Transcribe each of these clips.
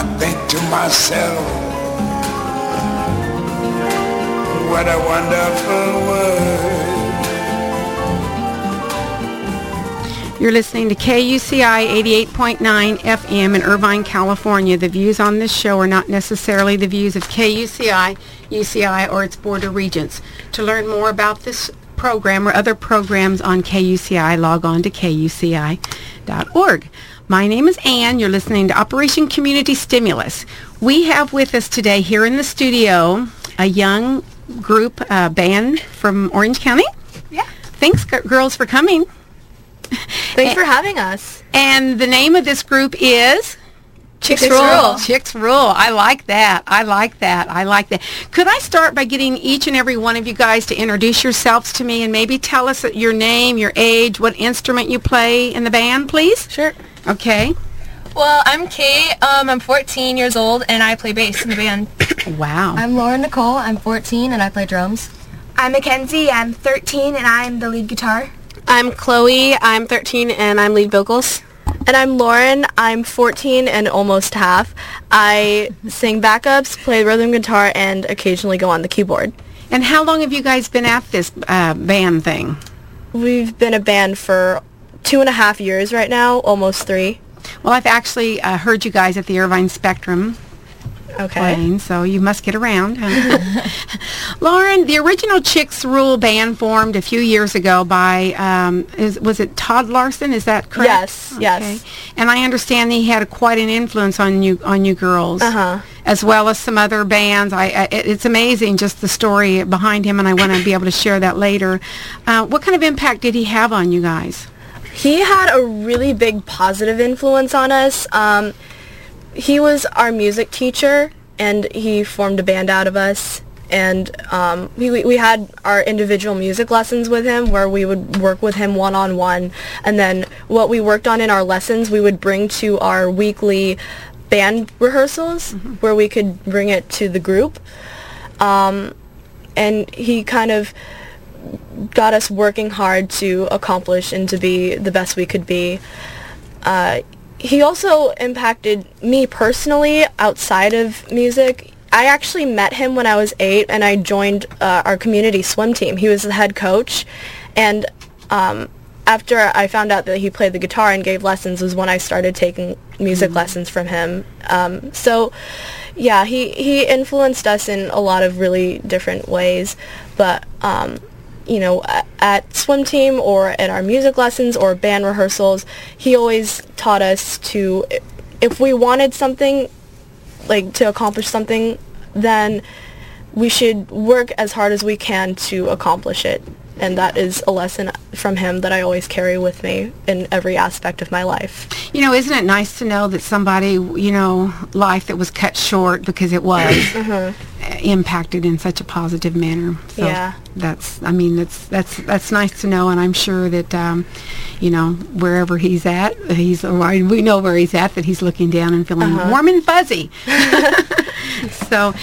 I think to myself, what a wonderful world. You're listening to KUCI 88.9 FM in Irvine, California. The views on this show are not necessarily the views of KUCI, UCI, or its border regents. To learn more about this program or other programs on KUCI, log on to kuci.org. My name is Ann. You're listening to Operation Community Stimulus. We have with us today here in the studio a young group uh, band from Orange County. Yeah. Thanks, g- girls, for coming. Thanks for having us. And the name of this group is Chixx Rule. Chixx Rule. I like that. I like that. I like that. Could I start by getting each and every one of you guys to introduce yourselves to me and maybe tell us your name, your age, what instrument you play in the band, please? Sure. Okay. Well, I'm Kayt. Um, I'm 14 years old, and I play bass in the band. Wow. I'm Lauren Nicole. I'm 14 and I play drums. I'm Mackenzie. I'm 13 and I'm the lead guitar. I'm Chloe. I'm 13, and I'm lead vocals. And I'm Lauren. I'm 14 and almost half. I sing backups, play rhythm guitar, and occasionally go on the keyboard. and how long have you guys been at this uh, band thing? We've been a band for two and a half years right now, almost three. Well, I've actually uh, heard you guys at the Irvine Spectrum Okay. playing, so you must get around. Lauren, the original Chixx Rule band formed a few years ago by, um, is, was it Todd Larson? Is that correct? Yes, yes. And I understand he had quite an influence on you on you girls, Uh-huh. as well as some other bands. I, I it- it's amazing just the story behind him, and I want to be able to share that later. Uh, what kind of impact did he have on you guys? He had a really big positive influence on us. Um, he was our music teacher, and he formed a band out of us. And um, we, we had our individual music lessons with him where we would work with him one-on-one. And then what we worked on in our lessons, we would bring to our weekly band rehearsals where we could bring it to the group. Um, and he kind of got us working hard to accomplish and to be the best we could be. Uh, he also impacted me personally outside of music. I actually met him when I was eight, and I joined uh, our community swim team. He was the head coach, and um, after I found out that he played the guitar and gave lessons was when I started taking music lessons from him. Um, so, yeah, he, he influenced us in a lot of really different ways, but um, you know, at swim team or at our music lessons or band rehearsals, he always taught us to, if we wanted something, like to accomplish something, then we should work as hard as we can to accomplish it. And that is a lesson from him that I always carry with me in every aspect of my life. You know, isn't it nice to know that somebody, you know, life that was cut short because it was uh, impacted in such a positive manner. So Yeah. That's, I mean, that's that's that's nice to know, and I'm sure that, um, you know, wherever he's at, he's we know where he's at that he's looking down and feeling warm and fuzzy. so.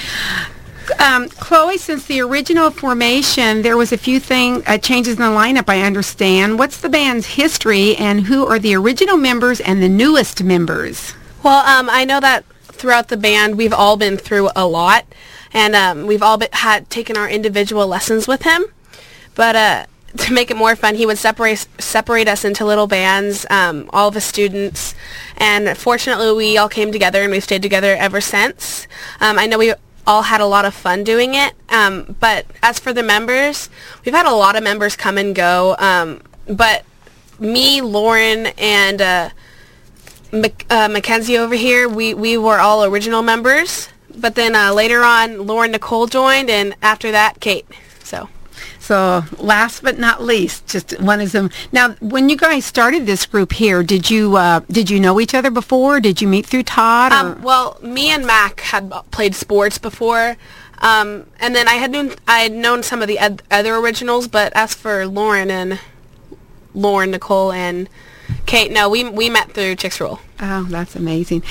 Um, Chloe, since the original formation, there was a few thing uh, changes in the lineup. I understand. What's the band's history, and who are the original members and the newest members? Well, um, I know that throughout the band, we've all been through a lot, and um, we've all been, had taken our individual lessons with him. But uh, to make it more fun, he would separate separate us into little bands, um, all us students, and fortunately, we all came together and we've stayed together ever since. Um, I know we all had a lot of fun doing it, um, but as for the members, we've had a lot of members come and go. Um, but me, Lauren, and uh, Mac- uh, Mackenzie over here, we, we were all original members. But then uh, later on, Lauren Nicole joined, and after that, Kayt. So So, last but not least, just one of them. Now, when you guys started this group here, did you uh, did you know each other before? Did you meet through Todd? Um, well, me and Mac had played sports before, um, and then I had known I had known some of the ed- other originals. But as for Lauren and Lauren, Nicole, and Kayt, no, we we met through Chixx Rule. Oh, that's amazing.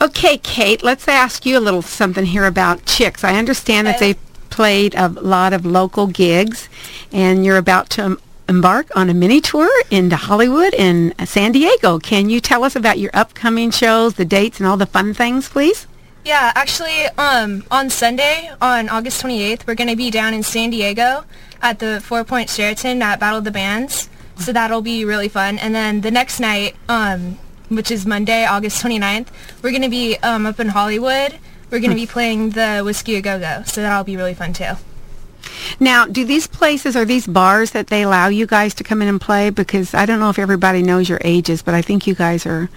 Okay, Kayt, let's ask you a little something here about Chixx. I understand that they played a lot of local gigs, and you're about to embark on a mini tour into Hollywood and San Diego. Can you tell us about your upcoming shows, the dates, and all the fun things, please? Yeah, actually, um, on Sunday, on August 28th, we're going to be down in San Diego at the Four Point Sheraton at Battle of the Bands. So that'll be really fun. And then the next night, um, which is Monday, August 29th, we're going to be um, up in Hollywood. We're going to be playing the Whisky A Go Go. So that'll be really fun too. Now, do these places or these bars that they allow you guys to come in and play? Because I don't know if everybody knows your ages, but I think you guys are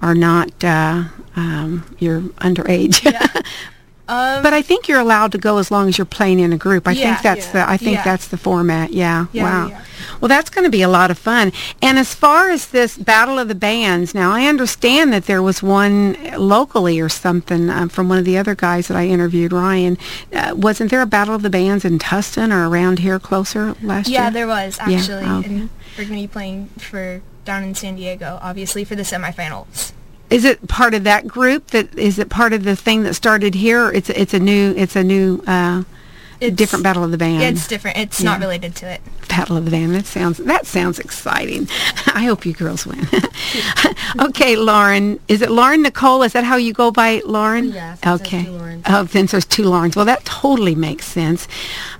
are not uh, um, you're underage. Um, but I think you're allowed to go as long as you're playing in a group. I Yeah, think that's yeah, the I think yeah. that's the format. Yeah. Wow. Well, that's going to be a lot of fun. And as far as this Battle of the Bands, now I understand that there was one locally or something um, from one of the other guys that I interviewed, Ryan. Uh, wasn't there a Battle of the Bands in Tustin or around here closer last year? yeah, there was actually. okay. And we're going to be playing for down in San Diego, obviously, for the semifinals. Is it part of that group? That is it part of the thing that started here? Or it's it's a new it's a new uh, It's different Battle of the Band. It's different. It's not related to it. Battle of the Band. That sounds that sounds exciting. I hope you girls win. okay, Lauren. Is it Lauren Nicole? Is that how you go by Lauren? Yeah, Okay. two Laurens. Oh, since there's two Laurens. Well, that totally makes sense.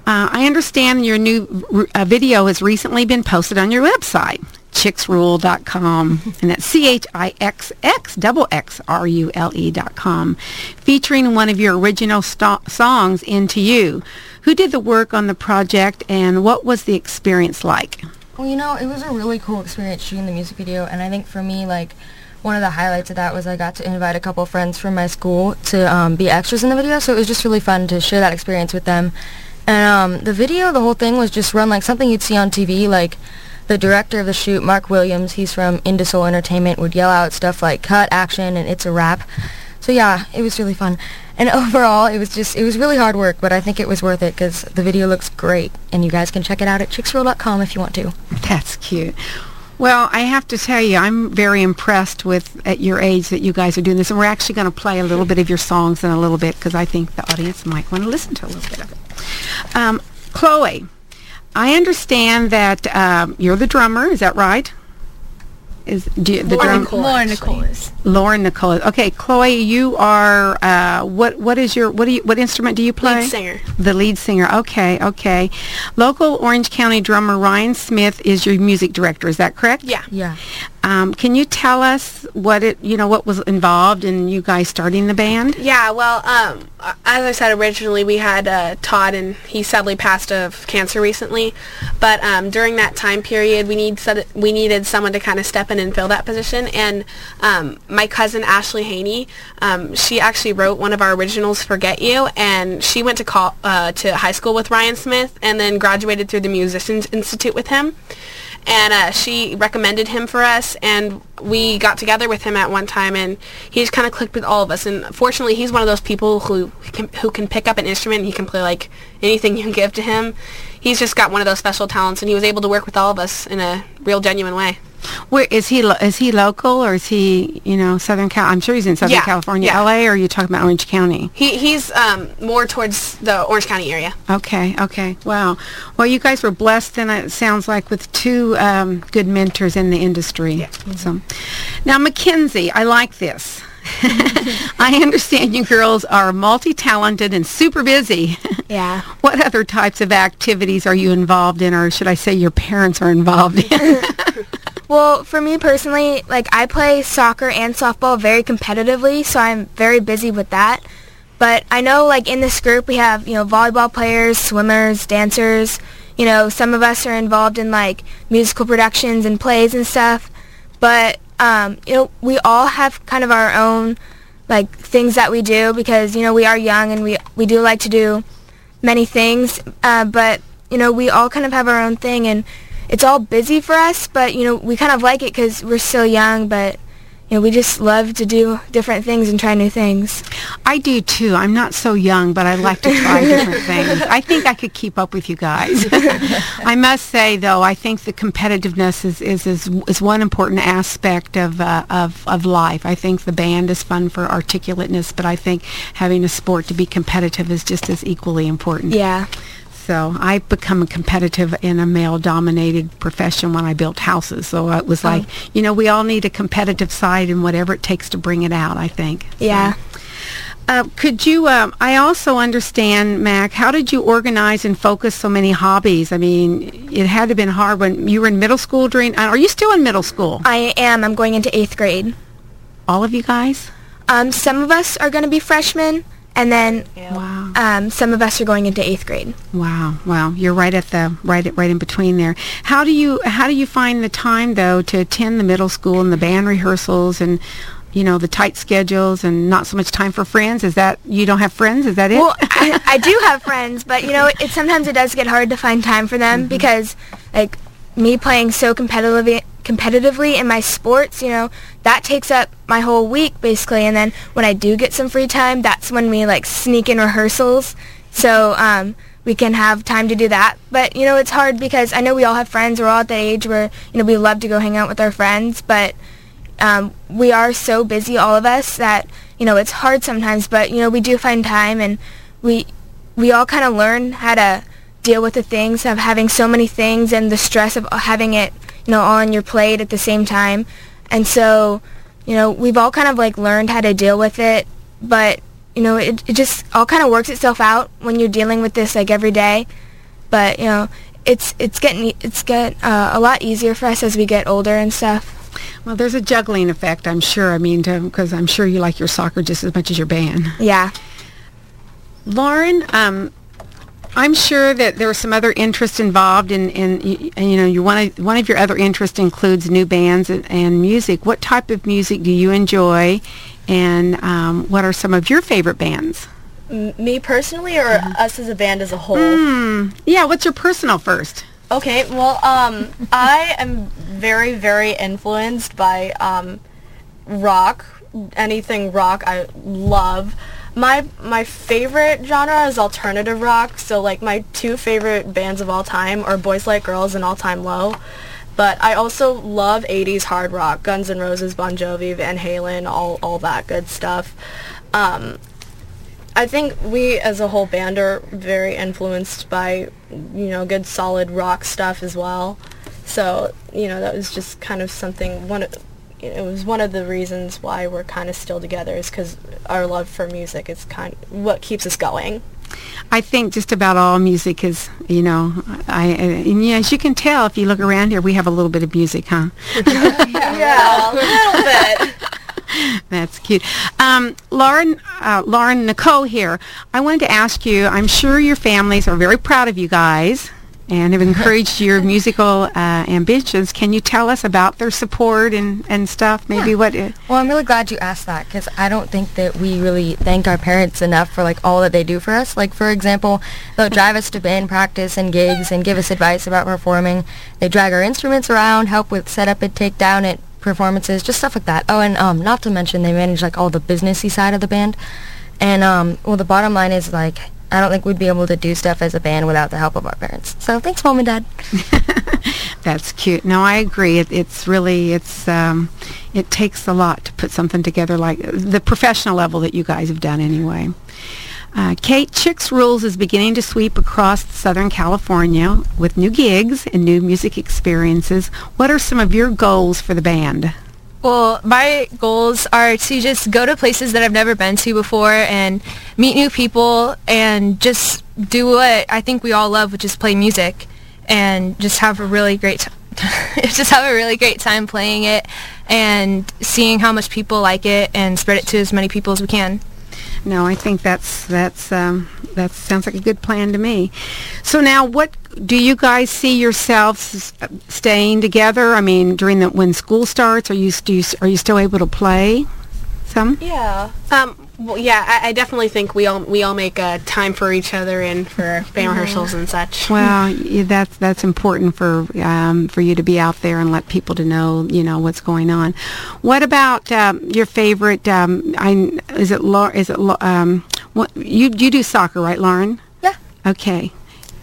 Uh, I understand your new r- uh, video has recently been posted on your website, chixxrule.com, and that's C-H-I-X-X double X-R-U-L-E dot com, featuring one of your original sto- songs, Into You. Who did the work on the project, and what was the experience like? Well, you know, it was a really cool experience shooting the music video, and I think for me, like, one of the highlights of that was I got to invite a couple friends from my school to um, be extras in the video, so it was just really fun to share that experience with them. And um, the video, the whole thing was just run like something you'd see on TV, like the director of the shoot, Mark Williams, he's from Indusol Entertainment, would yell out stuff like cut, action, and it's a wrap. So yeah, it was really fun. And overall, it was just, it was really hard work, but I think it was worth it because the video looks great. And you guys can check it out at chixxrule.com if you want to. That's cute. Well, I have to tell you, I'm very impressed with at your age that you guys are doing this, and we're actually going to play a little bit of your songs in a little bit because I think the audience might want to listen to a little bit of it. Um, Chloe, I understand that um, you're the drummer. Is that right? Is do you, the drum? Lauren Nicole is. Lauren Nicole. Okay, Chloe, you are uh, what? What is your what do you what instrument do you play? Lead singer. The lead singer. Okay, okay. Local Orange County drummer Ryan Smith is your music director. Is that correct? Yeah. Yeah. Um, can you tell us what it you know what was involved in you guys starting the band? Yeah, well, um, as I said originally, we had uh, Todd, and he sadly passed of cancer recently. But um, during that time period, we need we needed someone to kind of step in and fill that position. And um, my cousin Ashley Haney, um, she actually wrote one of our originals, "Forget You," and she went to call uh, to high school with Ryan Smith, and then graduated through the Musicians Institute with him and uh, she recommended him for us and we got together with him at one time and he just kind of clicked with all of us. And fortunately he's one of those people who can, who can pick up an instrument and he can play like anything you give to him. He's just got one of those special talents and he was able to work with all of us in a real genuine way Where is he? Is he local or is he you know Southern Cal? I'm sure he's in Southern Yeah, California, yeah. L.A. Or are you talking about Orange County? he, he's um, more towards the orange county area Okay, okay, wow. Well, you guys were blessed, then it sounds like, with two um, good mentors in the industry. Yeah. So, now Mackenzie, I like this. I understand you girls are multi-talented and super busy. Yeah. what other types of activities are you involved in, or should I say your parents are involved in? Well, for me personally, like I play soccer and softball very competitively, so I'm very busy with that. But I know like in this group we have, you know, volleyball players, swimmers, dancers, you know, some of us are involved in like musical productions and plays and stuff. But um, you know, we all have kind of our own like things that we do because, you know, we are young and we we do like to do many things, uh, but you know we all kind of have our own thing, and it's all busy for us. But you know we kind of like it because we're still young, but you know we just love to do different things and try new things. I do too. I'm not so young, but I like to try different things. I think I could keep up with you guys. I must say, though, I think the competitiveness is is is, is one important aspect of, uh, of of life. I think the band is fun for articulateness, but I think having a sport to be competitive is just as equally important. Yeah. So I become competitive in a male-dominated profession when I built houses. So it was like, you know, we all need a competitive side and whatever it takes to bring it out. I think. So, Yeah. Uh, could you? Um, I also understand, Mac. How did you organize and focus so many hobbies? I mean, it had to have been hard when you were in middle school. During, uh, are you still in middle school? I am. I'm going into eighth grade. All of you guys? Um, some of us are going to be freshmen, and then Wow. Um, some of us are going into eighth grade. Wow, wow! You're right at the right at, right in between there. How do you how do you find the time though to attend the middle school and the band rehearsals and you know the tight schedules and not so much time for friends? Is that you don't have friends? Is that it? Well, I, I do have friends, but you know, it sometimes it does get hard to find time for them because, like, me playing so competitively competitively in my sports, you know, that takes up my whole week basically. And then when I do get some free time, that's when we like sneak in rehearsals, so um, we can have time to do that. But you know, it's hard because I know we all have friends. We're all at that age where you know we love to go hang out with our friends, but um, we are so busy, all of us, that you know it's hard sometimes. But you know we do find time, and we we all kind of learn how to deal with the things of having so many things and the stress of having it, you know, all on your plate at the same time. And so, you know, we've all kind of like learned how to deal with it, but you know, it, it just all kind of works itself out when you're dealing with this like every day. But you know, it's it's getting it's get uh, a lot easier for us as we get older and stuff. well, there's a juggling effect, I'm sure. I mean, because I'm sure you like your soccer just as much as your band. Yeah. Lauren, um, I'm sure that there are some other interests involved in, in y- and, you know, you one of, one of your other interests includes new bands and, and music. What type of music do you enjoy, and um, what are some of your favorite bands? M- me personally, or us as a band as a whole? Hmm. Yeah, what's your personal first? Okay, well, um, I am very, very influenced by um, rock. Anything rock, I love. My my favorite genre is alternative rock. So like my two favorite bands of all time are Boys Like Girls and All Time Low. But I also love 80s hard rock, Guns N' Roses, Bon Jovi, Van Halen, all all that good stuff. Um, I think we as a whole band are very influenced by, you know, good solid rock stuff as well. So, you know, that was just kind of something, one it was one of the reasons why we're kind of still together is because our love for music is kind of what keeps us going. I think just about all music is, you know, I and yeah, as you can tell if you look around here, we have a little bit of music, huh? Yeah, a little bit. That's cute. Um, Lauren, uh, Lauren Nicole here. I wanted to ask you. I'm sure your families are very proud of you guys and have encouraged your musical uh, ambitions. Can you tell us about their support and, and stuff? Maybe what? Uh, Well, I'm really glad you asked that because I don't think that we really thank our parents enough for like all that they do for us. Like for example, they'll drive us to band practice and gigs and give us advice about performing. They drag our instruments around, help with setup and takedown at performances, just stuff like that. Oh, and um, not to mention they manage like all the businessy side of the band. And um, well, the bottom line is like I don't think we'd be able to do stuff as a band without the help of our parents. So thanks, mom and dad. That's cute. No, I agree. It, it's really it's um, it takes a lot to put something together like the professional level that you guys have done anyway. Uh, Kayt, Chixx Rules is beginning to sweep across Southern California with new gigs and new music experiences. What are some of your goals for the band? Well, my goals are to just go to places that I've never been to before and meet new people and just do what I think we all love, which is play music and just have a really great t- just have a really great time playing it and seeing how much people like it and spread it to as many people as we can. No, I think that's that's um, that sounds like a good plan to me. So now, what do you guys see yourselves staying together? I mean, during the when school starts, are you, you are you still able to play? Some. Yeah. Um, well, yeah, I, I definitely think we all we all make uh, time for each other and for band rehearsals and such. Well, y- that's that's important for um, for you to be out there and let people to know you know what's going on. What about um, your favorite? Um, I is it Lau- is it um, what you you do soccer right, Lauren? Yeah. Okay.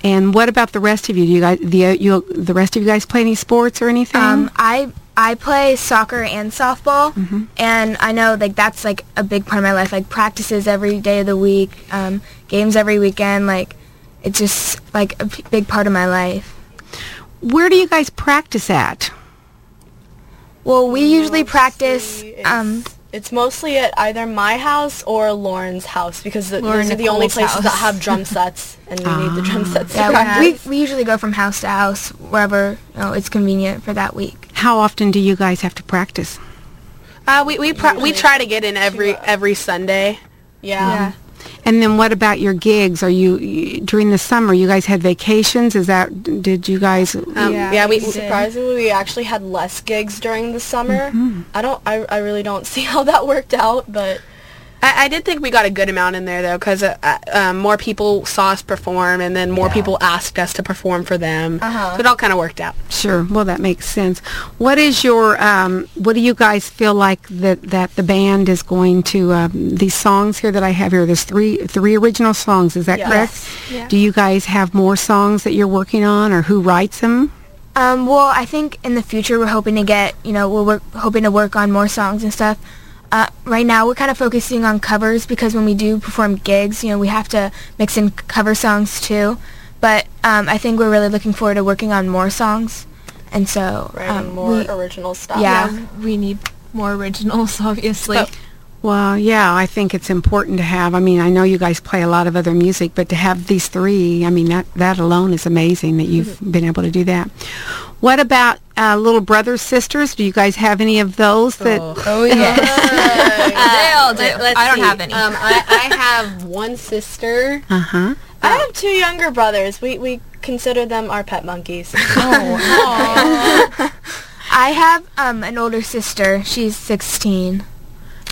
And what about the rest of you? Do you guys the you the rest of you guys play any sports or anything? Um, I I play soccer and softball, and I know like that's like a big part of my life. Like practices every day of the week, um, games every weekend. Like it's just like a p- big part of my life. Where do you guys practice at? Well, we usually practice. Mostly Um, It's, it's mostly at either my house or Lauren's house because the, Lauren those are the only Nicole's places that have drum sets, and we need the drum sets yeah, practice. we, we usually go from house to house wherever you know, it's convenient for that week. How often do you guys have to practice? Uh, we we pr- we try to get in every every Sunday. yeah. And then what about your gigs? Are you during the summer? You guys had vacations? Is that did you guys? Um, yeah, we Surprisingly, we actually had less gigs during the summer. Mm-hmm. I don't. I, I really don't see how that worked out, but I, I did think we got a good amount in there though, because uh, uh, um, more people saw us perform, and then more people asked us to perform for them. Uh-huh. So it all kind of worked out. Sure. Well, that makes sense. What is your? Um, what do you guys feel like that that the band is going to? Um, these songs here that I have here. There's three three original songs. Is that Yes. correct? Yeah. Do you guys have more songs that you're working on, or who writes them? Um, well, I think in the future we're hoping to get, you know, we're work, hoping to work on more songs and stuff. Uh, right now we're kind of focusing on covers because when we do perform gigs, you know, we have to mix in cover songs too. But um, I think we're really looking forward to working on more songs, and so writing um, more we- original stuff. Yeah. we need more originals, obviously. But- Well, yeah, I think it's important to have. I mean, I know you guys play a lot of other music, but to have these three, I mean, that that alone is amazing that you've Mm-hmm. been able to do that. What about uh, little brothers, sisters? Do you guys have any of those that? Oh yeah. they all do. Let's I don't see. have any. Um, I, I have one sister. Uh huh. I have two younger brothers. We we consider them our pet monkeys. Oh. I have um, an older sister. She's 16.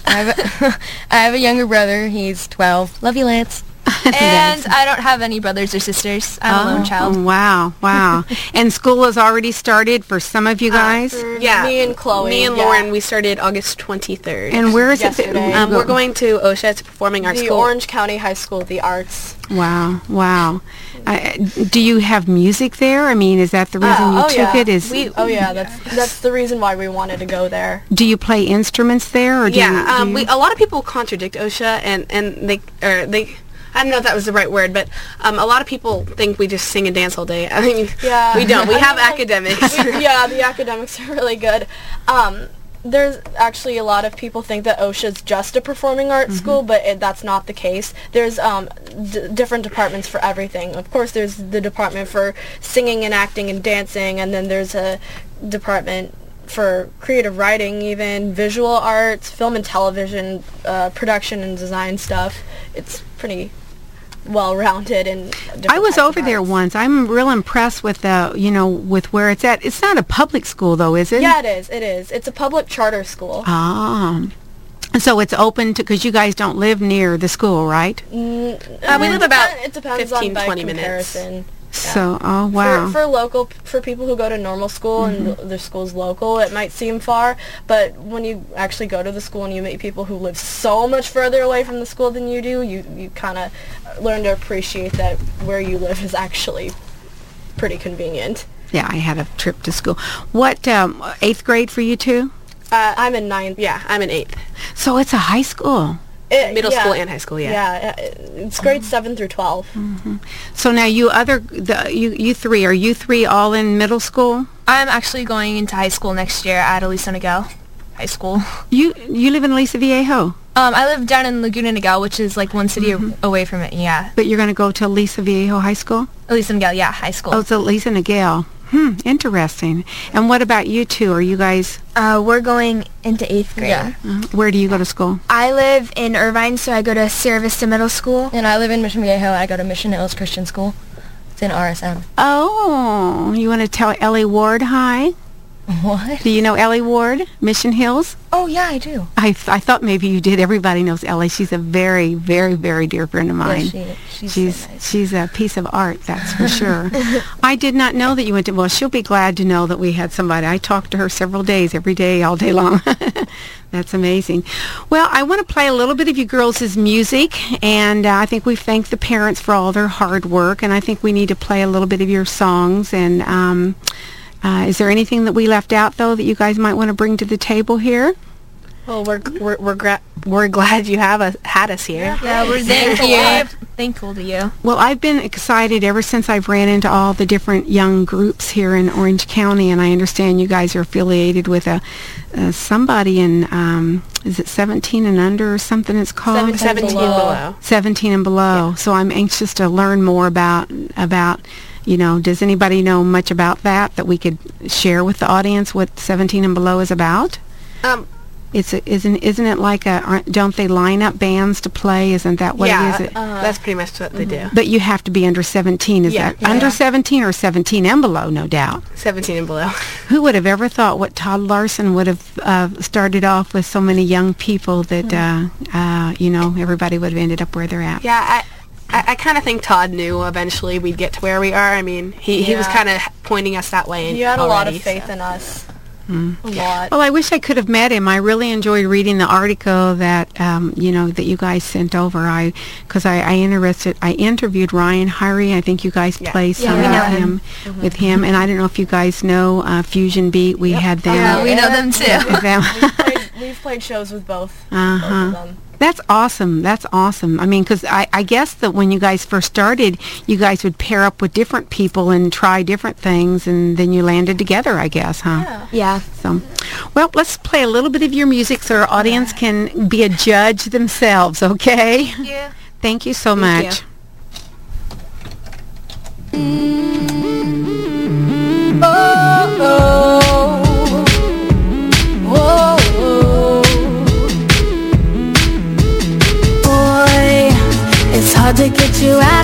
I have, a, I have a younger brother. He's 12. Love you, Lance. and I don't have any brothers or sisters. I'm a lone child. Oh, wow, wow. and school has already started for some of you guys. Yeah, me and Chloe. Me and yeah. Lauren, we started August 23rd. and where is it? yesterday. That, um, we're going to OCSA. It's a performing arts the school. Orange County High School of the Arts. Wow, wow. Uh, do you have music there? I mean, is that the reason Uh, you oh took yeah. it? Is we, oh yeah, that's that's the reason why we wanted to go there. do you play instruments there, or do you, yeah, do um, you- we, a lot of people contradict OCSA, and, and they or they. I don't know if that was the right word, but um, a lot of people think we just sing and dance all day. I mean, Yeah, we don't. We have mean, like, academics. we- yeah, the academics are really good. Um, there's actually a lot of people think that OCSA's just a performing arts school, but it, that's not the case. There's um, d- different departments for everything. Of course, there's the department for singing and acting and dancing, and then there's a department for creative writing, even visual arts, film and television, uh, production and design stuff. It's pretty well-rounded and I was over there once. I'm real impressed with the, you know, with where it's at. It's not a public school though, is it? Yeah, it is. It is. It's a public charter school. Ah. So it's open to because you guys don't live near the school, right? Uh, we live about depen- it depends 15, on by 20 minutes. So, oh wow. For, for local, for people who go to normal school and th- their school's local, it might seem far, but when you actually go to the school and you meet people who live so much further away from the school than you do, you, you kind of learn to appreciate that where you live is actually pretty convenient. yeah, I had a trip to school. What um, eighth grade for you two? Uh, I'm in ninth. yeah, I'm in eighth, So it's a high school. It- middle yeah. school and high school. Yeah. Yeah, it- it's grades mm-hmm. 7 through 12. Mm-hmm. So now you other the you you three are you three all in middle school? I'm actually going into high school next year at Aliso Niguel High School. You you live in Aliso Viejo, Um, I live down in Laguna Niguel, which is like one city a- away from it. Yeah, but you're going to go to Lisa Viejo High School. Aliso Niguel, yeah, high school. Oh, it's Lisa Nagel. Hmm, interesting. And what about you two? Are you guys? Uh, we're going into eighth grade. Yeah. Uh, where do you go to school? I live in Irvine, so I go to Sierra Vista Middle School. And I live in Mission Viejo. I go to Mission Hills Christian School. It's in RSM. Oh, you want to tell Ellie Ward hi? What? Do you know Ellie Ward, Mission Hills? Oh, yeah, I do. I, th- I thought maybe you did. Everybody knows Ellie. She's a very, very, very dear friend of mine. Yeah, she, she's, she's so nice. she's a piece of art, that's for sure. I did not know that you went to. Well, she'll be glad to know that we had somebody. I talked to her several days, every day, all day long. that's amazing. Well, I want to play a little bit of you girls' music, and uh, I think we thank the parents for all their hard work, and I think we need to play a little bit of your songs. And um, uh, is there anything that we left out, though, that you guys might want to bring to the table here? Well, we're we're we're, gra- we're glad you have us had us here. Yeah, we're thankful. We're thankful to you. Well, I've been excited ever since I've ran into all the different young groups here in Orange County, and I understand you guys are affiliated with a, uh somebody in um, is it 17 and under or something? It's called 17 below. 17 and below. So I'm anxious to learn more about about. You know, does anybody know much about that that we could share with the audience what 17 and below is about? Um, It's a, isn't isn't it like a aren't, don't they line up bands to play? Isn't that what yeah, it is? It- that's pretty much what they do. but you have to be under 17. Is Yeah. that under 17 or 17 and below? No doubt. 17 and below. Who would have ever thought what Todd Larson would have uh, started off with so many young people that uh, uh, you know everybody would have ended up where they're at. Yeah, I, I, I kind of think Todd knew eventually we'd get to where we are. I mean, he, he was kind of pointing us that way. He had a lot of faith so. in us. Hmm. A lot. Well, I wish I could have met him. I really enjoyed reading the article that um, you know that you guys sent over. I because I, I interested. I interviewed Ryan Hyrie. I think you guys Yeah. played some we with know him, Mm-hmm. with him, and I don't know if you guys know uh, Fusion Beat. We had them. Yeah, we know them too. we've played shows with both. Uh huh. That's awesome. That's awesome. I mean, because I, I guess that when you guys first started, you guys would pair up with different people and try different things, and then you landed together, I guess, huh? Yeah. yeah. So, well, let's play a little bit of your music so our audience can be a judge themselves, okay? Yeah. Thank you so Thank much. You. Oh. you out